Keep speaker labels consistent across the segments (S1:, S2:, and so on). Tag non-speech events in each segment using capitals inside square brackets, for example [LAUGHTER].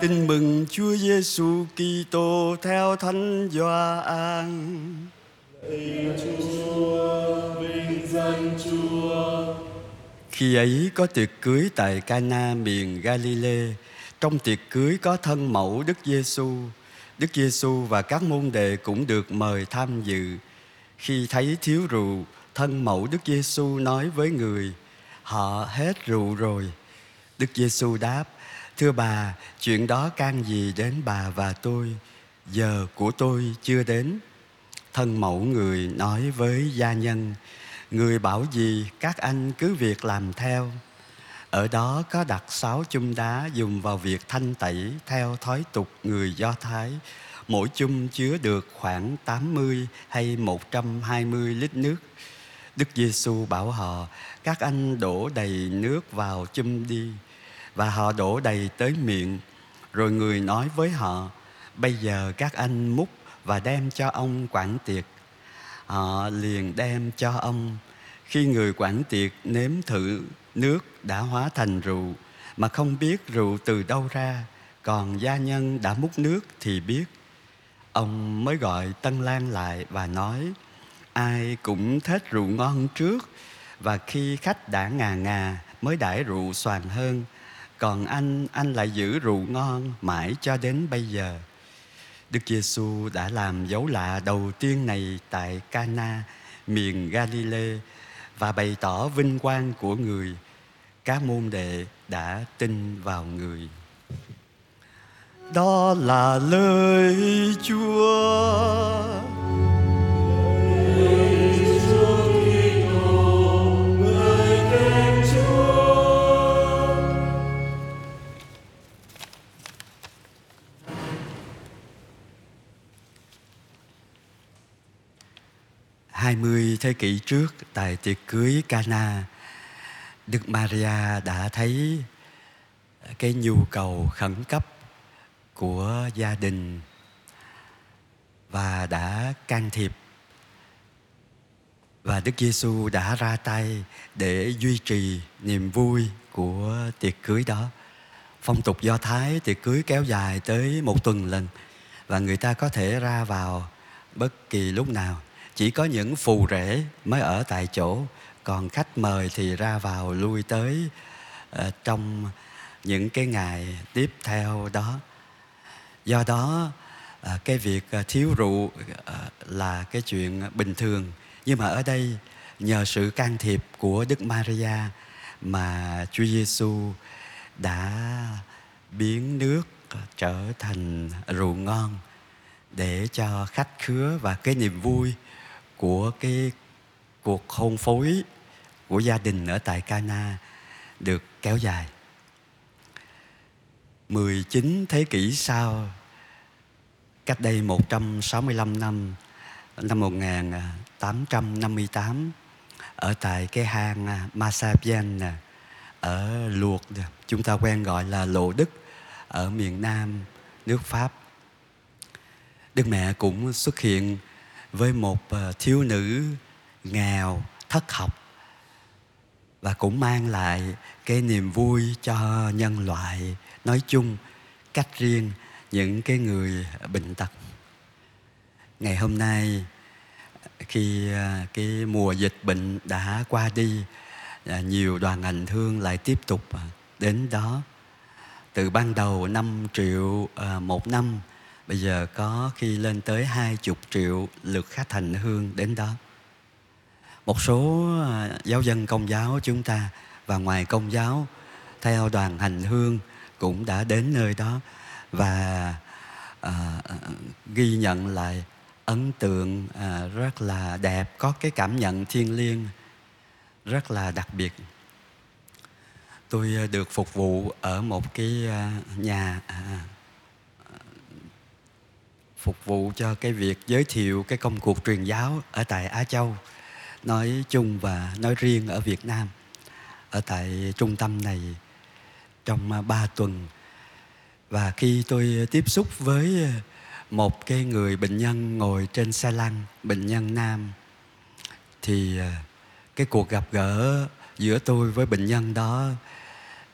S1: Tin mừng Chúa Giêsu Kitô theo Thánh Gioan. Khi ấy có tiệc cưới tại Cana miền Galilee. Trong tiệc cưới có thân mẫu Đức Giêsu. Đức Giêsu và các môn đệ cũng được mời tham dự. Khi thấy thiếu rượu, thân mẫu Đức Giêsu nói với người: Họ hết rượu rồi. Đức Giêsu đáp: Thưa bà, chuyện đó can gì đến bà và tôi? Giờ của tôi chưa đến. Thân mẫu người nói với gia nhân: Người bảo gì các anh cứ việc làm theo. Ở đó có đặt sáu chum đá dùng vào việc thanh tẩy theo thói tục người Do Thái. Mỗi chum chứa được khoảng 80 hay 120 lít nước. Đức Giêsu bảo họ, các anh đổ đầy nước vào chum đi. Và họ đổ đầy tới miệng. Rồi người nói với họ, bây giờ các anh múc và đem cho ông quản tiệc. Họ liền đem cho ông. Khi người quản tiệc nếm thử nước đã hóa thành rượu mà không biết rượu từ đâu ra, còn gia nhân đã múc nước thì biết. Ông mới gọi Tân Lan lại và nói: Ai cũng thết rượu ngon trước và khi khách đã ngà ngà mới đãi rượu xoàn hơn. Còn anh, anh lại giữ rượu ngon mãi cho đến bây giờ. Đức Giêsu đã làm dấu lạ đầu tiên này tại Cana, miền Galilee và bày tỏ vinh quang của người. Các môn đệ đã tin vào người. Đó là lời Chúa. Hai mươi thế kỷ trước tại tiệc cưới Cana, Đức Maria đã thấy cái nhu cầu khẩn cấp của gia đình và đã can thiệp và Đức Giêsu đã ra tay để duy trì niềm vui của tiệc cưới đó. Phong tục Do Thái tiệc cưới kéo dài tới một tuần lần và người ta có thể ra vào bất kỳ lúc nào. Chỉ có những phù rể mới ở tại chỗ, còn khách mời thì ra vào lui tới uh, trong những cái ngày tiếp theo đó. Do đó uh, cái việc uh, thiếu rượu uh, là cái chuyện bình thường nhưng mà ở đây nhờ sự can thiệp của Đức Maria mà Chúa Giêsu đã biến nước trở thành rượu ngon để cho khách khứa và cái niềm vui của cái cuộc hôn phối của gia đình ở tại Cana được kéo dài. 19 thế kỷ sau, cách đây 165 năm, năm 1858 ở tại cái hang à, Masabian ở Luộc chúng ta quen gọi là Lộ Đức ở miền Nam nước Pháp. Đức mẹ cũng xuất hiện với một ờ, thiếu nữ nghèo, thất học và cũng mang lại cái niềm vui cho nhân loại. Nói chung, cách riêng những cái người bệnh tật. Ngày hôm nay, khi ờ, cái mùa dịch bệnh đã qua đi ờ, nhiều đoàn hành hương lại tiếp tục đến đó. Từ ban đầu 5 triệu một năm bây giờ có khi lên tới hai chục triệu lượt khách hành hương đến đó. Một số à, giáo dân công giáo chúng ta và ngoài công giáo theo đoàn hành hương cũng đã đến nơi đó và à, à ghi nhận lại ấn tượng à, rất là đẹp có cái cảm nhận thiêng liêng rất là đặc biệt. Tôi à, được phục vụ ở một cái nhà à, phục vụ cho cái việc giới thiệu cái công cuộc truyền giáo ở tại Á Châu, nói chung và nói riêng ở Việt Nam. Ở tại trung tâm này trong à, ba tuần. Và khi tôi tiếp xúc với một cái người bệnh nhân ngồi trên xe lăn, bệnh nhân nam, thì à, cái cuộc gặp gỡ giữa tôi với bệnh nhân đó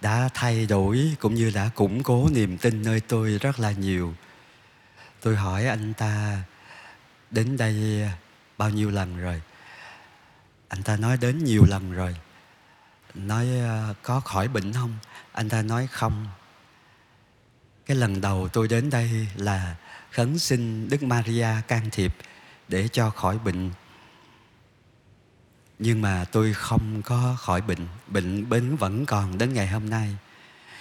S1: đã thay đổi cũng như đã củng cố niềm tin nơi tôi rất là nhiều tôi hỏi anh ta đến đây bao nhiêu lần rồi? Anh ta nói đến nhiều lần rồi. Nói ờ, có khỏi bệnh không? Anh ta nói không. Cái lần đầu tôi đến đây là khấn xin đức maria can thiệp để cho khỏi bệnh. Nhưng mà tôi không có khỏi bệnh bệnh bệnh vẫn còn đến ngày hôm nay.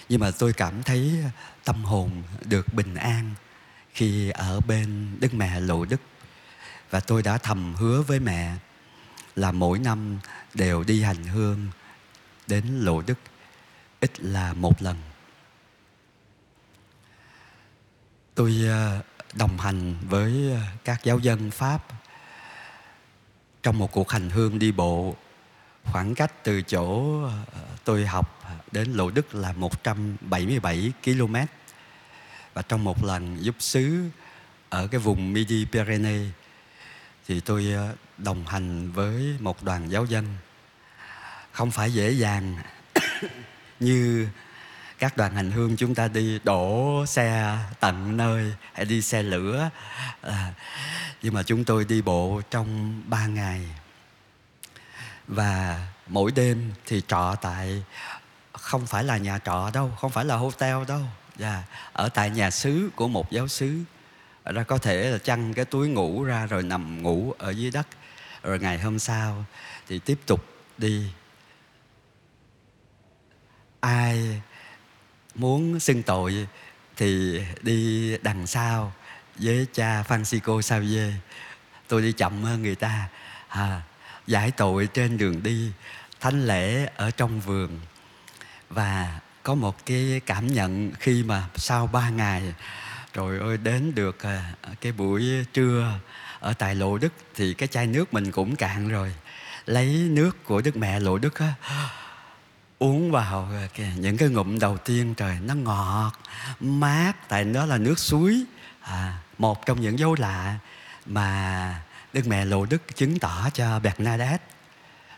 S1: Nhưng mà tôi cảm thấy tâm hồn được bình an khi ở bên đức mẹ lộ đức. Và tôi đã thầm hứa với mẹ là mỗi năm đều đi hành hương đến lộ đức, ít là một lần. Tôi ờ, đồng hành với ờ, các giáo dân pháp trong một cuộc hành hương đi bộ khoảng cách từ chỗ ờ, tôi học đến Lộ Đức là 177 km và trong một lần giúp xứ ở cái vùng Midi Pyrenees thì tôi ờ, đồng hành với một đoàn giáo dân. Không phải dễ dàng [COUGHS] như các đoàn hành hương chúng ta đi đổ xe tận nơi hay đi xe lửa à, nhưng mà chúng tôi đi bộ trong ba ngày. Và mỗi đêm thì trọ tại không phải là nhà trọ đâu không phải là hotel đâu dạ ở tại nhà xứ của một giáo xứ. Ra có thể là chăn cái túi ngủ ra rồi nằm ngủ ở dưới đất. Rồi ngày hôm sau thì tiếp tục đi. Ai muốn xưng tội thì đi đằng sau với cha Francisco Xavier. Tôi đi chậm hơn người ta. À, giải tội trên đường đi thánh lễ ở trong vườn. Và có một cái cảm nhận khi mà sau ba ngày rồi ơi đến được à, cái buổi trưa ở tại lộ đức thì cái chai nước mình cũng cạn rồi. Lấy nước của đức mẹ lộ đức á uống vào à, những cái ngụm đầu tiên trời nó ngọt mát tại nó là nước suối à, một trong những dấu lạ mà đức mẹ lộ đức chứng tỏ cho bernadette.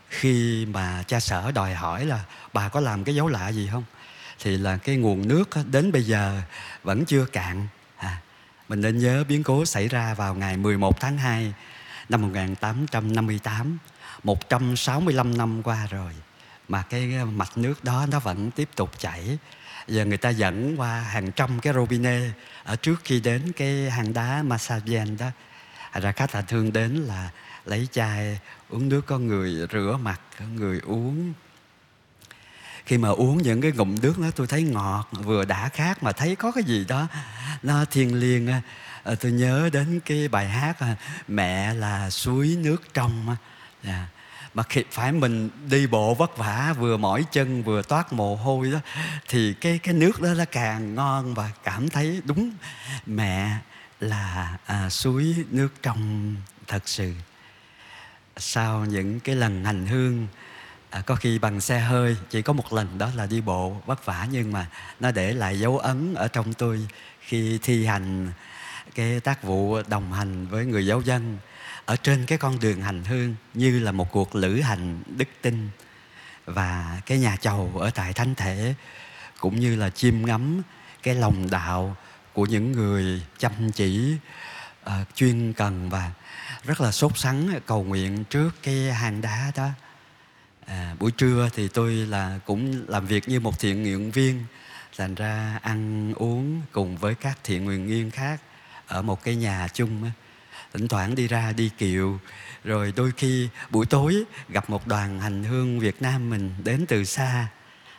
S1: Khi mà cha sở đòi hỏi là bà có làm cái dấu lạ gì không? Thì là cái nguồn nước đến bây giờ vẫn chưa cạn. À, mình nên nhớ biến cố xảy ra vào ngày 11 tháng 2 năm 1858 165 năm qua rồi mà cái mạch nước đó nó vẫn tiếp tục chảy. Giờ người ta dẫn qua hàng trăm cái robinet ở trước khi đến cái hang đá Masajen đó. Ra khách là thương đến là lấy chai uống nước có người rửa mặt có người uống khi mà uống những cái ngụm nước đó tôi thấy ngọt vừa đã khát mà thấy có cái gì đó nó thiêng liêng ờ, tôi nhớ đến cái bài hát ờ, mẹ là suối nước trong yeah. Dạ. Mà khi phải mình đi bộ vất vả vừa mỏi chân vừa toát mồ hôi đó thì cái cái nước đó nó càng ngon và cảm thấy đúng. Mẹ là à, suối nước trong thật sự. Sau những cái lần hành hương à, có khi bằng xe hơi chỉ có một lần đó là đi bộ vất vả nhưng mà nó để lại dấu ấn ở trong tôi khi thi hành cái tác vụ đồng hành với người giáo dân ở trên cái con đường hành hương như là một cuộc lữ hành đức tin. Và cái nhà chầu ở tại thánh thể cũng như là chiêm ngắm cái lòng đạo của những người chăm chỉ uh, chuyên cần và rất là sốt sắng cầu nguyện trước cái hang đá đó à, buổi trưa thì tôi là cũng làm việc như một thiện nguyện viên thành ra ăn uống cùng với các thiện nguyện viên khác ở một cái nhà chung thỉnh thoảng đi ra đi kiệu rồi đôi khi buổi tối gặp một đoàn hành hương Việt Nam mình đến từ xa.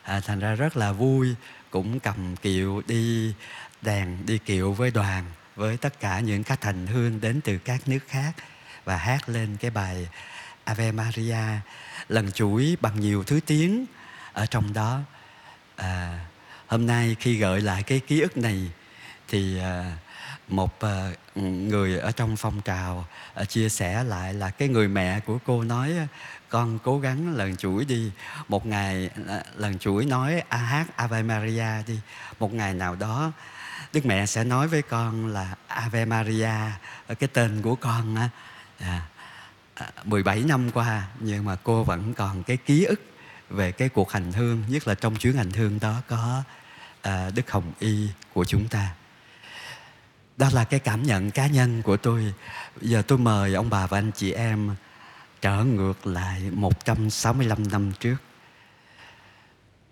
S1: À, thành ra rất là vui cũng cầm kiệu đi đèn đi kiệu với đoàn với tất cả những khách hành hương đến từ các nước khác và hát lên cái bài Ave Maria lần chuỗi bằng nhiều thứ tiếng ở trong đó. À, hôm nay khi gợi lại cái ký ức này thì à, một à, người ở trong phong trào à, chia sẻ lại là cái người mẹ của cô nói con cố gắng lần chuỗi đi một ngày à, lần chuỗi nói a hát ave maria đi một ngày nào đó đức mẹ sẽ nói với con là ave maria cái tên của con á. À, À, 17 năm qua nhưng mà cô vẫn còn cái ký ức về cái cuộc hành hương nhất là trong chuyến hành hương đó có à, đức hồng y của chúng ta. Đó là cái cảm nhận cá nhân của tôi. Giờ tôi mời ông bà và anh chị em trở ngược lại 165 năm trước.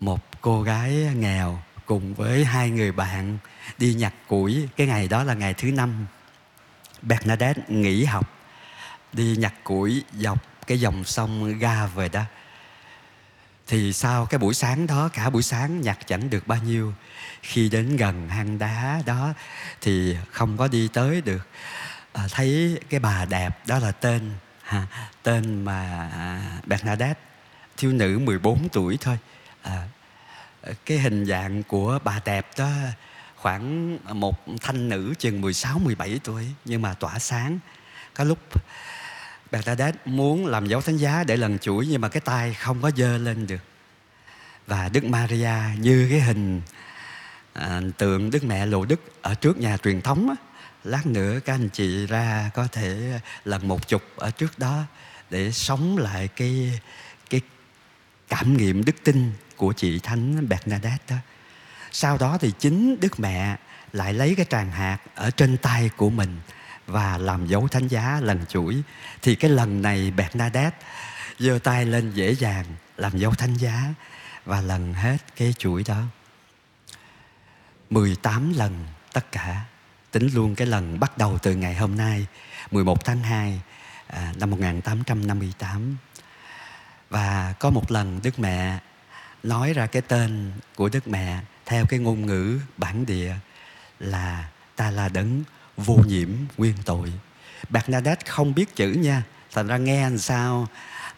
S1: Một cô gái nghèo cùng với hai người bạn đi nhặt củi. Cái ngày đó là ngày thứ năm. Bernadette nghỉ học đi nhặt củi dọc cái dòng sông ga về đó. Thì sau cái buổi sáng đó cả buổi sáng nhặt chẳng được bao nhiêu. Khi đến gần hang đá đó thì không có đi tới được. À, thấy cái bà đẹp đó là tên ha, tên mà à, Bernadette thiếu nữ 14 tuổi thôi. À, cái hình dạng của bà đẹp đó khoảng một thanh nữ chừng 16 17 tuổi nhưng mà tỏa sáng. Có lúc Bernadette muốn làm dấu thánh giá để lần chuỗi nhưng mà cái tay không có dơ lên được và Đức Maria như cái hình à, tượng Đức Mẹ Lộ Đức ở trước nhà truyền thống á, lát nữa các anh chị ra có thể lần một chục ở trước đó để sống lại cái cái cảm nghiệm đức tin của chị Thánh Bernadette đó. Sau đó thì chính Đức Mẹ lại lấy cái tràng hạt ở trên tay của mình và làm dấu thánh giá lần chuỗi. Thì cái lần này Bernadette giơ tay lên dễ dàng làm dấu thánh giá và lần hết cái chuỗi đó. 18 lần tất cả tính luôn cái lần bắt đầu từ ngày hôm nay 11 tháng 2 à, năm 1858 và có một lần Đức Mẹ nói ra cái tên của Đức Mẹ theo cái ngôn ngữ bản địa là ta là đấng vô nhiễm nguyên tội. Bernadette không biết chữ nha, thành ra nghe làm sao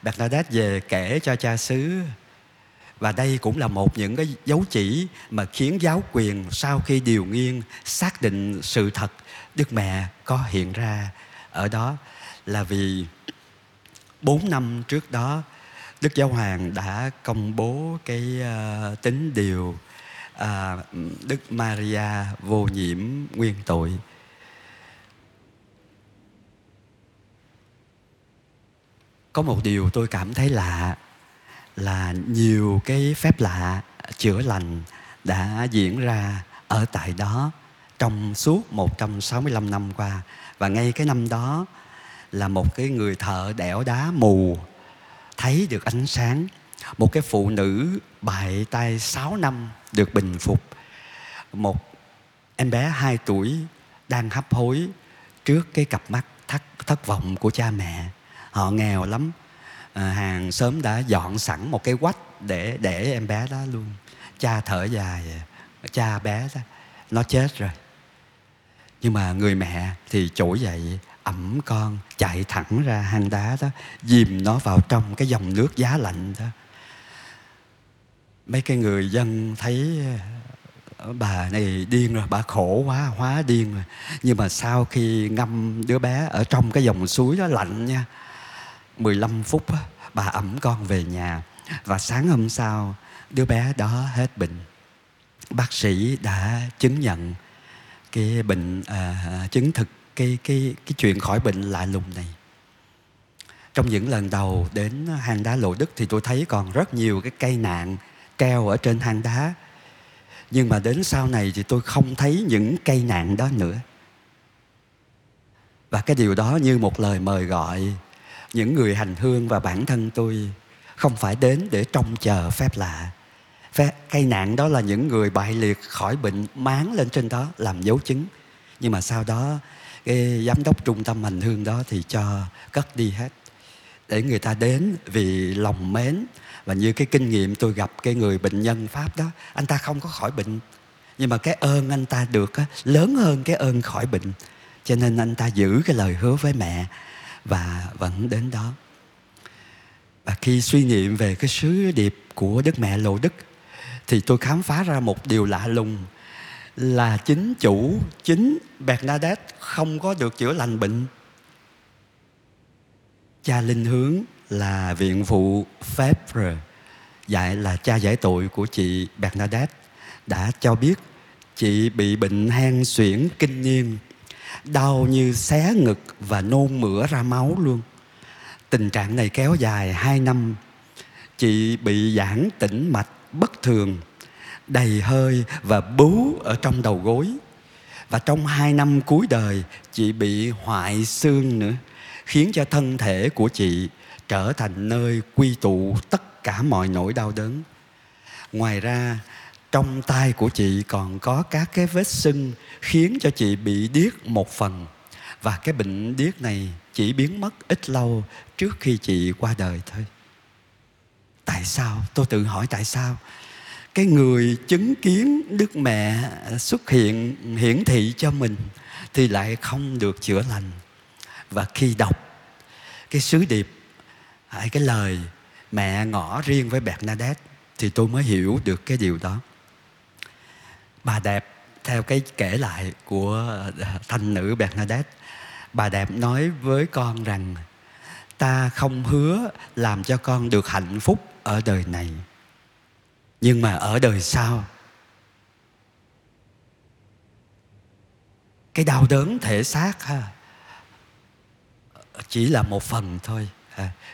S1: Bernadette về kể cho cha xứ và đây cũng là một những cái dấu chỉ mà khiến giáo quyền sau khi điều nghiên xác định sự thật Đức Mẹ có hiện ra ở đó là vì bốn năm trước đó Đức Giáo Hoàng đã công bố cái uh, tính điều uh, Đức Maria vô nhiễm nguyên tội. Có một điều tôi cảm thấy lạ là nhiều cái phép lạ chữa lành đã diễn ra ở tại đó trong suốt 165 năm qua. Và ngay cái năm đó là một cái người thợ đẽo đá mù thấy được ánh sáng. Một cái phụ nữ bại tay 6 năm được bình phục. Một em bé 2 tuổi đang hấp hối trước cái cặp mắt thất, thất vọng của cha mẹ họ nghèo lắm. À, hàng sớm đã dọn sẵn một cái quách để để em bé đó luôn. Cha thở dài cha bé đó nó chết rồi. Nhưng mà người mẹ thì trỗi dậy ẩm con chạy thẳng ra hang đá đó dìm nó vào trong cái dòng nước giá lạnh đó. Mấy cái người dân thấy ờ, bà này điên rồi bà khổ quá hóa điên rồi. Nhưng mà sau khi ngâm đứa bé ở trong cái dòng suối đó lạnh nha 15 phút bà ẩm con về nhà. Và sáng hôm sau đứa bé đó hết bệnh. Bác sĩ đã chứng nhận cái bệnh uh, chứng thực cái cái cái chuyện khỏi bệnh lạ lùng này. Trong những lần đầu đến hang đá lộ đức thì tôi thấy còn rất nhiều cái cây nạn treo ở trên hang đá. Nhưng mà đến sau này thì tôi không thấy những cây nạn đó nữa. Và cái điều đó như một lời mời gọi những người hành hương và bản thân tôi không phải đến để trông chờ phép lạ. Phép cây nạn đó là những người bại liệt khỏi bệnh máng lên trên đó làm dấu chứng. Nhưng mà sau đó cái giám đốc trung tâm hành hương đó thì cho cất đi hết. Để người ta đến vì lòng mến và như cái kinh nghiệm tôi gặp cái người bệnh nhân pháp đó anh ta không có khỏi bệnh. Nhưng mà cái ơn anh ta được á, lớn hơn cái ơn khỏi bệnh. Cho nên anh ta giữ cái lời hứa với mẹ và vẫn đến đó. Và khi suy niệm về cái sứ điệp của đức mẹ lộ đức, thì tôi khám phá ra một điều lạ lùng là chính chủ, chính Bernadette không có được chữa lành bệnh. Cha linh hướng là viện phụ Fabre dạy là cha giải tội của chị Bernadette, đã cho biết chị bị bệnh hen suyễn kinh niên đau như xé ngực và nôn mửa ra máu luôn. Tình trạng này kéo dài hai năm. Chị bị giãn tĩnh mạch bất thường, đầy hơi và bú ở trong đầu gối. Và trong hai năm cuối đời, chị bị hoại xương nữa, khiến cho thân thể của chị trở thành nơi quy tụ tất cả mọi nỗi đau đớn. Ngoài ra trong tay của chị còn có các cái vết sưng khiến cho chị bị điếc một phần. Và cái bệnh điếc này chỉ biến mất ít lâu trước khi chị qua đời thôi. Tại sao? Tôi tự hỏi tại sao? Cái người chứng kiến đức mẹ xuất hiện, hiển thị cho mình thì lại không được chữa lành. Và khi đọc cái sứ điệp hay cái lời mẹ ngỏ riêng với Bernadette thì tôi mới hiểu được cái điều đó bà đẹp, theo cái kể lại của ờ, thanh nữ Bernadette, bà đẹp nói với con rằng, ta không hứa làm cho con được hạnh phúc ở đời này, nhưng mà ở đời sau, cái đau đớn thể xác ha, chỉ là một phần thôi.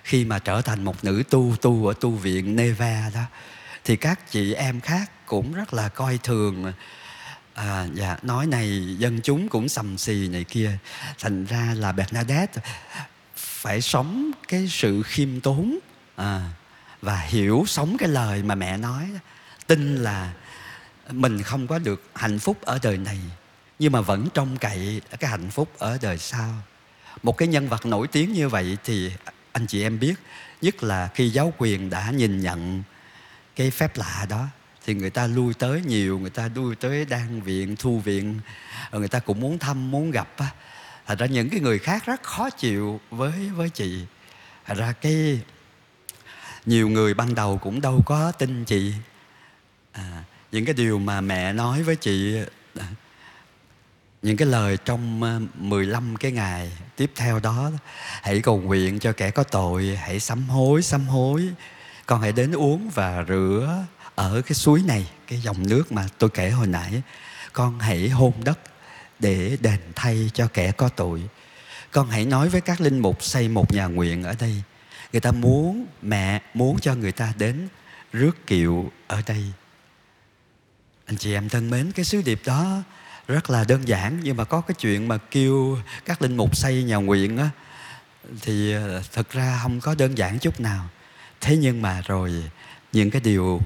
S1: Khi mà trở thành một nữ tu tu ở tu viện Neva đó thì các chị em khác cũng rất là coi thường. À, dạ nói này dân chúng cũng sầm xì này kia. Thành ra là Bernadette phải sống cái sự khiêm tốn à, và hiểu sống cái lời mà mẹ nói. Tin là mình không có được hạnh phúc ở đời này nhưng mà vẫn trông cậy cái hạnh phúc ở đời sau. Một cái nhân vật nổi tiếng như vậy thì anh chị em biết nhất là khi giáo quyền đã nhìn nhận cái phép lạ đó. Thì người ta lui tới nhiều người ta lui tới đan viện thu viện người ta cũng muốn thăm muốn gặp á. Thành ra những cái người khác rất khó chịu với với chị. Thành ra cái nhiều người ban đầu cũng đâu có tin chị. À, những cái điều mà mẹ nói với chị à, những cái lời trong à, 15 cái ngày tiếp theo đó hãy cầu nguyện cho kẻ có tội hãy sám hối sám hối con hãy đến uống và rửa ở cái suối này, cái dòng nước mà tôi kể hồi nãy. Con hãy hôn đất để đền thay cho kẻ có tội. Con hãy nói với các linh mục xây một nhà nguyện ở đây. Người ta muốn, mẹ muốn cho người ta đến rước kiệu ở đây. Anh chị em thân mến, cái sứ điệp đó rất là đơn giản, nhưng mà có cái chuyện mà kêu các linh mục xây nhà nguyện á, thì ờ, thật ra không có đơn giản chút nào thế nhưng mà rồi, những cái điều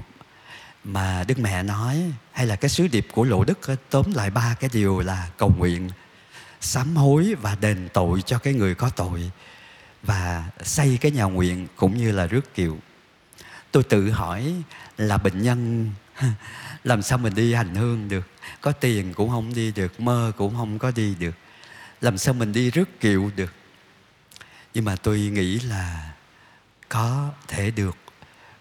S1: mà đức mẹ nói, hay là cái sứ điệp của lộ đức tóm lại ba cái điều là cầu nguyện, sám hối và đền tội cho cái người có tội và xây cái nhà nguyện cũng như là rước kiệu. Tôi tự hỏi là bệnh nhân, [LAUGHS] làm sao mình đi hành hương được? Có tiền cũng không đi được, mơ cũng không có đi được. Làm sao mình đi rước kiệu được? Nhưng mà tôi nghĩ là có thể được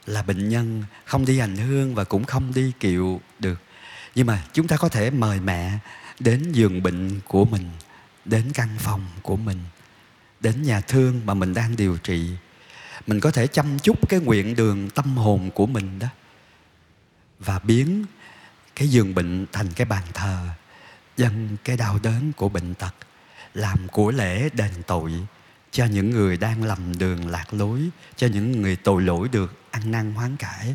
S1: là bệnh nhân không đi hành hương và cũng không đi kiệu được. Nhưng mà chúng ta có thể mời mẹ đến giường bệnh của mình, đến căn phòng của mình, đến nhà thương mà mình đang điều trị. Mình có thể chăm chút cái nguyện đường tâm hồn của mình đó và biến cái giường bệnh thành cái bàn thờ, dâng cái đau đớn của bệnh tật, làm của lễ đền tội cho những người đang lầm đường lạc lối, cho những người tội lỗi được ăn năn hoán cải,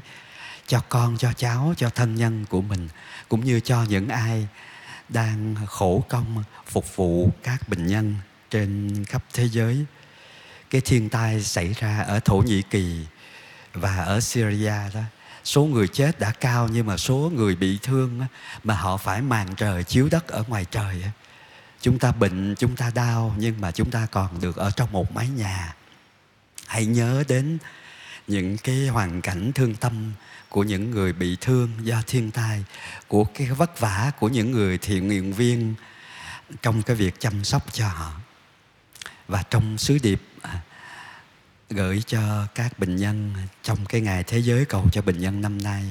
S1: cho con, cho cháu, cho thân nhân của mình, cũng như cho những ai đang khổ công phục vụ các bệnh nhân trên khắp thế giới. Cái thiên tai xảy ra ở thổ nhĩ kỳ và ở syria đó, số người chết đã cao nhưng mà số người bị thương mà họ phải màn trời chiếu đất ở ngoài trời chúng ta bệnh, chúng ta đau, nhưng mà chúng ta còn được ở trong một mái nhà. Hãy nhớ đến những cái hoàn cảnh thương tâm của những người bị thương do thiên tai, của cái vất vả của những người thiện nguyện viên trong cái việc chăm sóc cho họ. Và trong sứ điệp à, gửi cho các bệnh nhân trong cái ngày thế giới cầu cho bệnh nhân năm nay,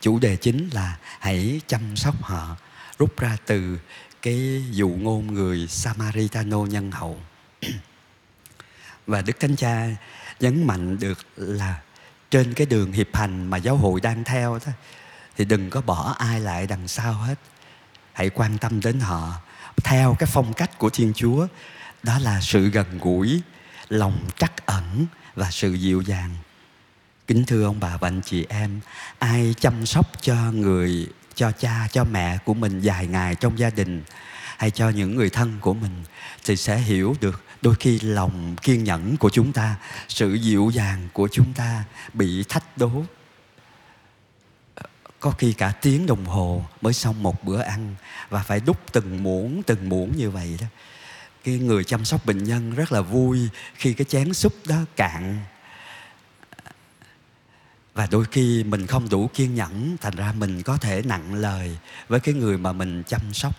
S1: chủ đề chính là hãy chăm sóc họ, rút ra từ cái dụ ngôn người Samaritano nhân hậu. Và Đức Thánh Cha nhấn mạnh được là trên cái đường hiệp hành mà giáo hội đang theo đó, thì đừng có bỏ ai lại đằng sau hết. Hãy quan tâm đến họ theo cái phong cách của Thiên Chúa. Đó là sự gần gũi, lòng trắc ẩn và sự dịu dàng. Kính thưa ông bà và anh chị em, ai chăm sóc cho người cho cha, cho mẹ của mình dài ngày trong gia đình hay cho những người thân của mình thì sẽ hiểu được đôi khi lòng kiên nhẫn của chúng ta, sự dịu dàng của chúng ta bị thách đố. Có khi cả tiếng đồng hồ mới xong một bữa ăn và phải đút từng muỗng từng muỗng như vậy đó. Cái người chăm sóc bệnh nhân rất là vui khi cái chén súp đó cạn và đôi khi mình không đủ kiên nhẫn thành ra mình có thể nặng lời với cái người mà mình chăm sóc.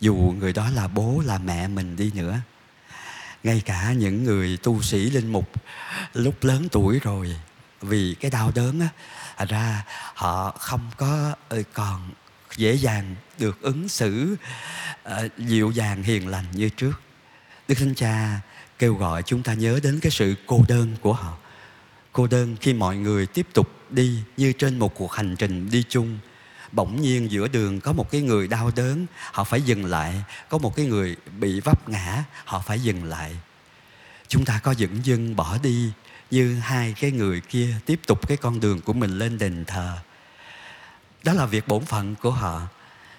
S1: Dù người đó là bố là mẹ mình đi nữa. Ngay cả những người tu sĩ linh mục lúc lớn tuổi rồi vì cái đau đớn á thành ra họ không có ờ, còn dễ dàng được ứng xử uh, dịu dàng hiền lành như trước. Đức thánh cha kêu gọi chúng ta nhớ đến cái sự cô đơn của họ cô đơn khi mọi người tiếp tục đi như trên một cuộc hành trình đi chung. Bỗng nhiên giữa đường có một cái người đau đớn, họ phải dừng lại. Có một cái người bị vấp ngã, họ phải dừng lại. Chúng ta có dững dưng bỏ đi, như hai cái người kia tiếp tục cái con đường của mình lên đền thờ. Đó là việc bổn phận của họ.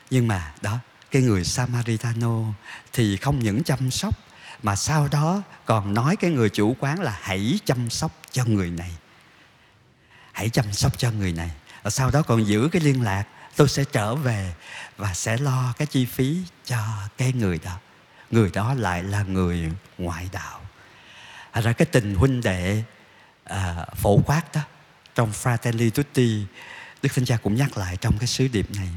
S1: Nhưng mà đó, cái người Samaritano thì không những chăm sóc mà sau đó còn nói cái người chủ quán là hãy chăm sóc cho người này. Hãy chăm sóc cho người này. Và sau đó còn giữ cái liên lạc tôi sẽ trở về và sẽ lo cái chi phí cho cái người đó. Người đó lại là người ngoại đạo. Thật ra cái tình huynh đệ à, phổ quát đó trong Fratelli Tutti Đức Thánh Cha cũng nhắc lại trong cái sứ điệp này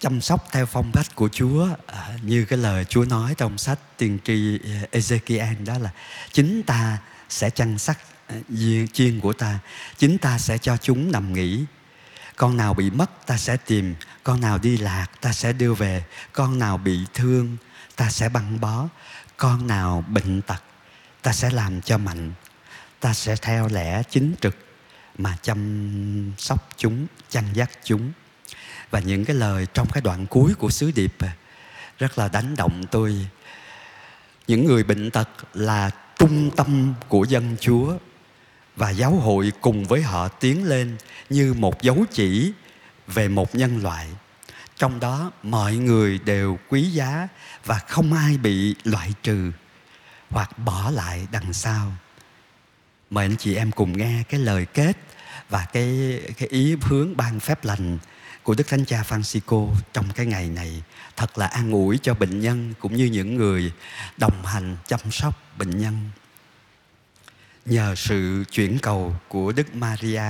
S1: chăm sóc theo phong cách của Chúa. À, như cái lời Chúa nói trong sách tiên tri à, Ezekiel đó là chính ta sẽ chăn sóc à, chiên của ta chính ta sẽ cho chúng nằm nghỉ. Con nào bị mất ta sẽ tìm con nào đi lạc ta sẽ đưa về. Con nào bị thương ta sẽ băng bó. Con nào bệnh tật ta sẽ làm cho mạnh. Ta sẽ theo lẽ chính trực mà chăm sóc chúng chăn dắt chúng và những cái lời trong cái đoạn cuối của sứ điệp à, rất là đánh động tôi. Những người bệnh tật là trung tâm của dân chúa và giáo hội cùng với họ tiến lên như một dấu chỉ về một nhân loại. Trong đó, mọi người đều quý giá và không ai bị loại trừ hoặc bỏ lại đằng sau. Mời anh chị em cùng nghe cái lời kết và cái cái ý hướng ban phép lành của Đức Thánh Cha Francisco trong cái ngày này thật là an ủi cho bệnh nhân cũng như những người đồng hành chăm sóc bệnh nhân. Nhờ sự chuyển cầu của Đức Maria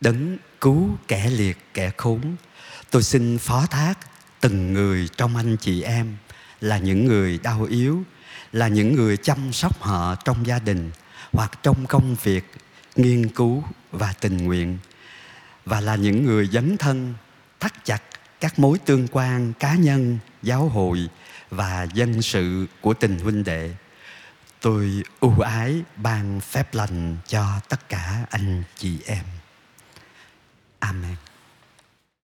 S1: đấng cứu kẻ liệt kẻ khốn, tôi xin phó thác từng người trong anh chị em là những người đau yếu, là những người chăm sóc họ trong gia đình hoặc trong công việc nghiên cứu và tình nguyện và là những người dấn thân thắt chặt các mối tương quan cá nhân, giáo hội và dân sự của tình huynh đệ. Tôi ưu ái ban phép lành cho tất cả anh chị em. Amen.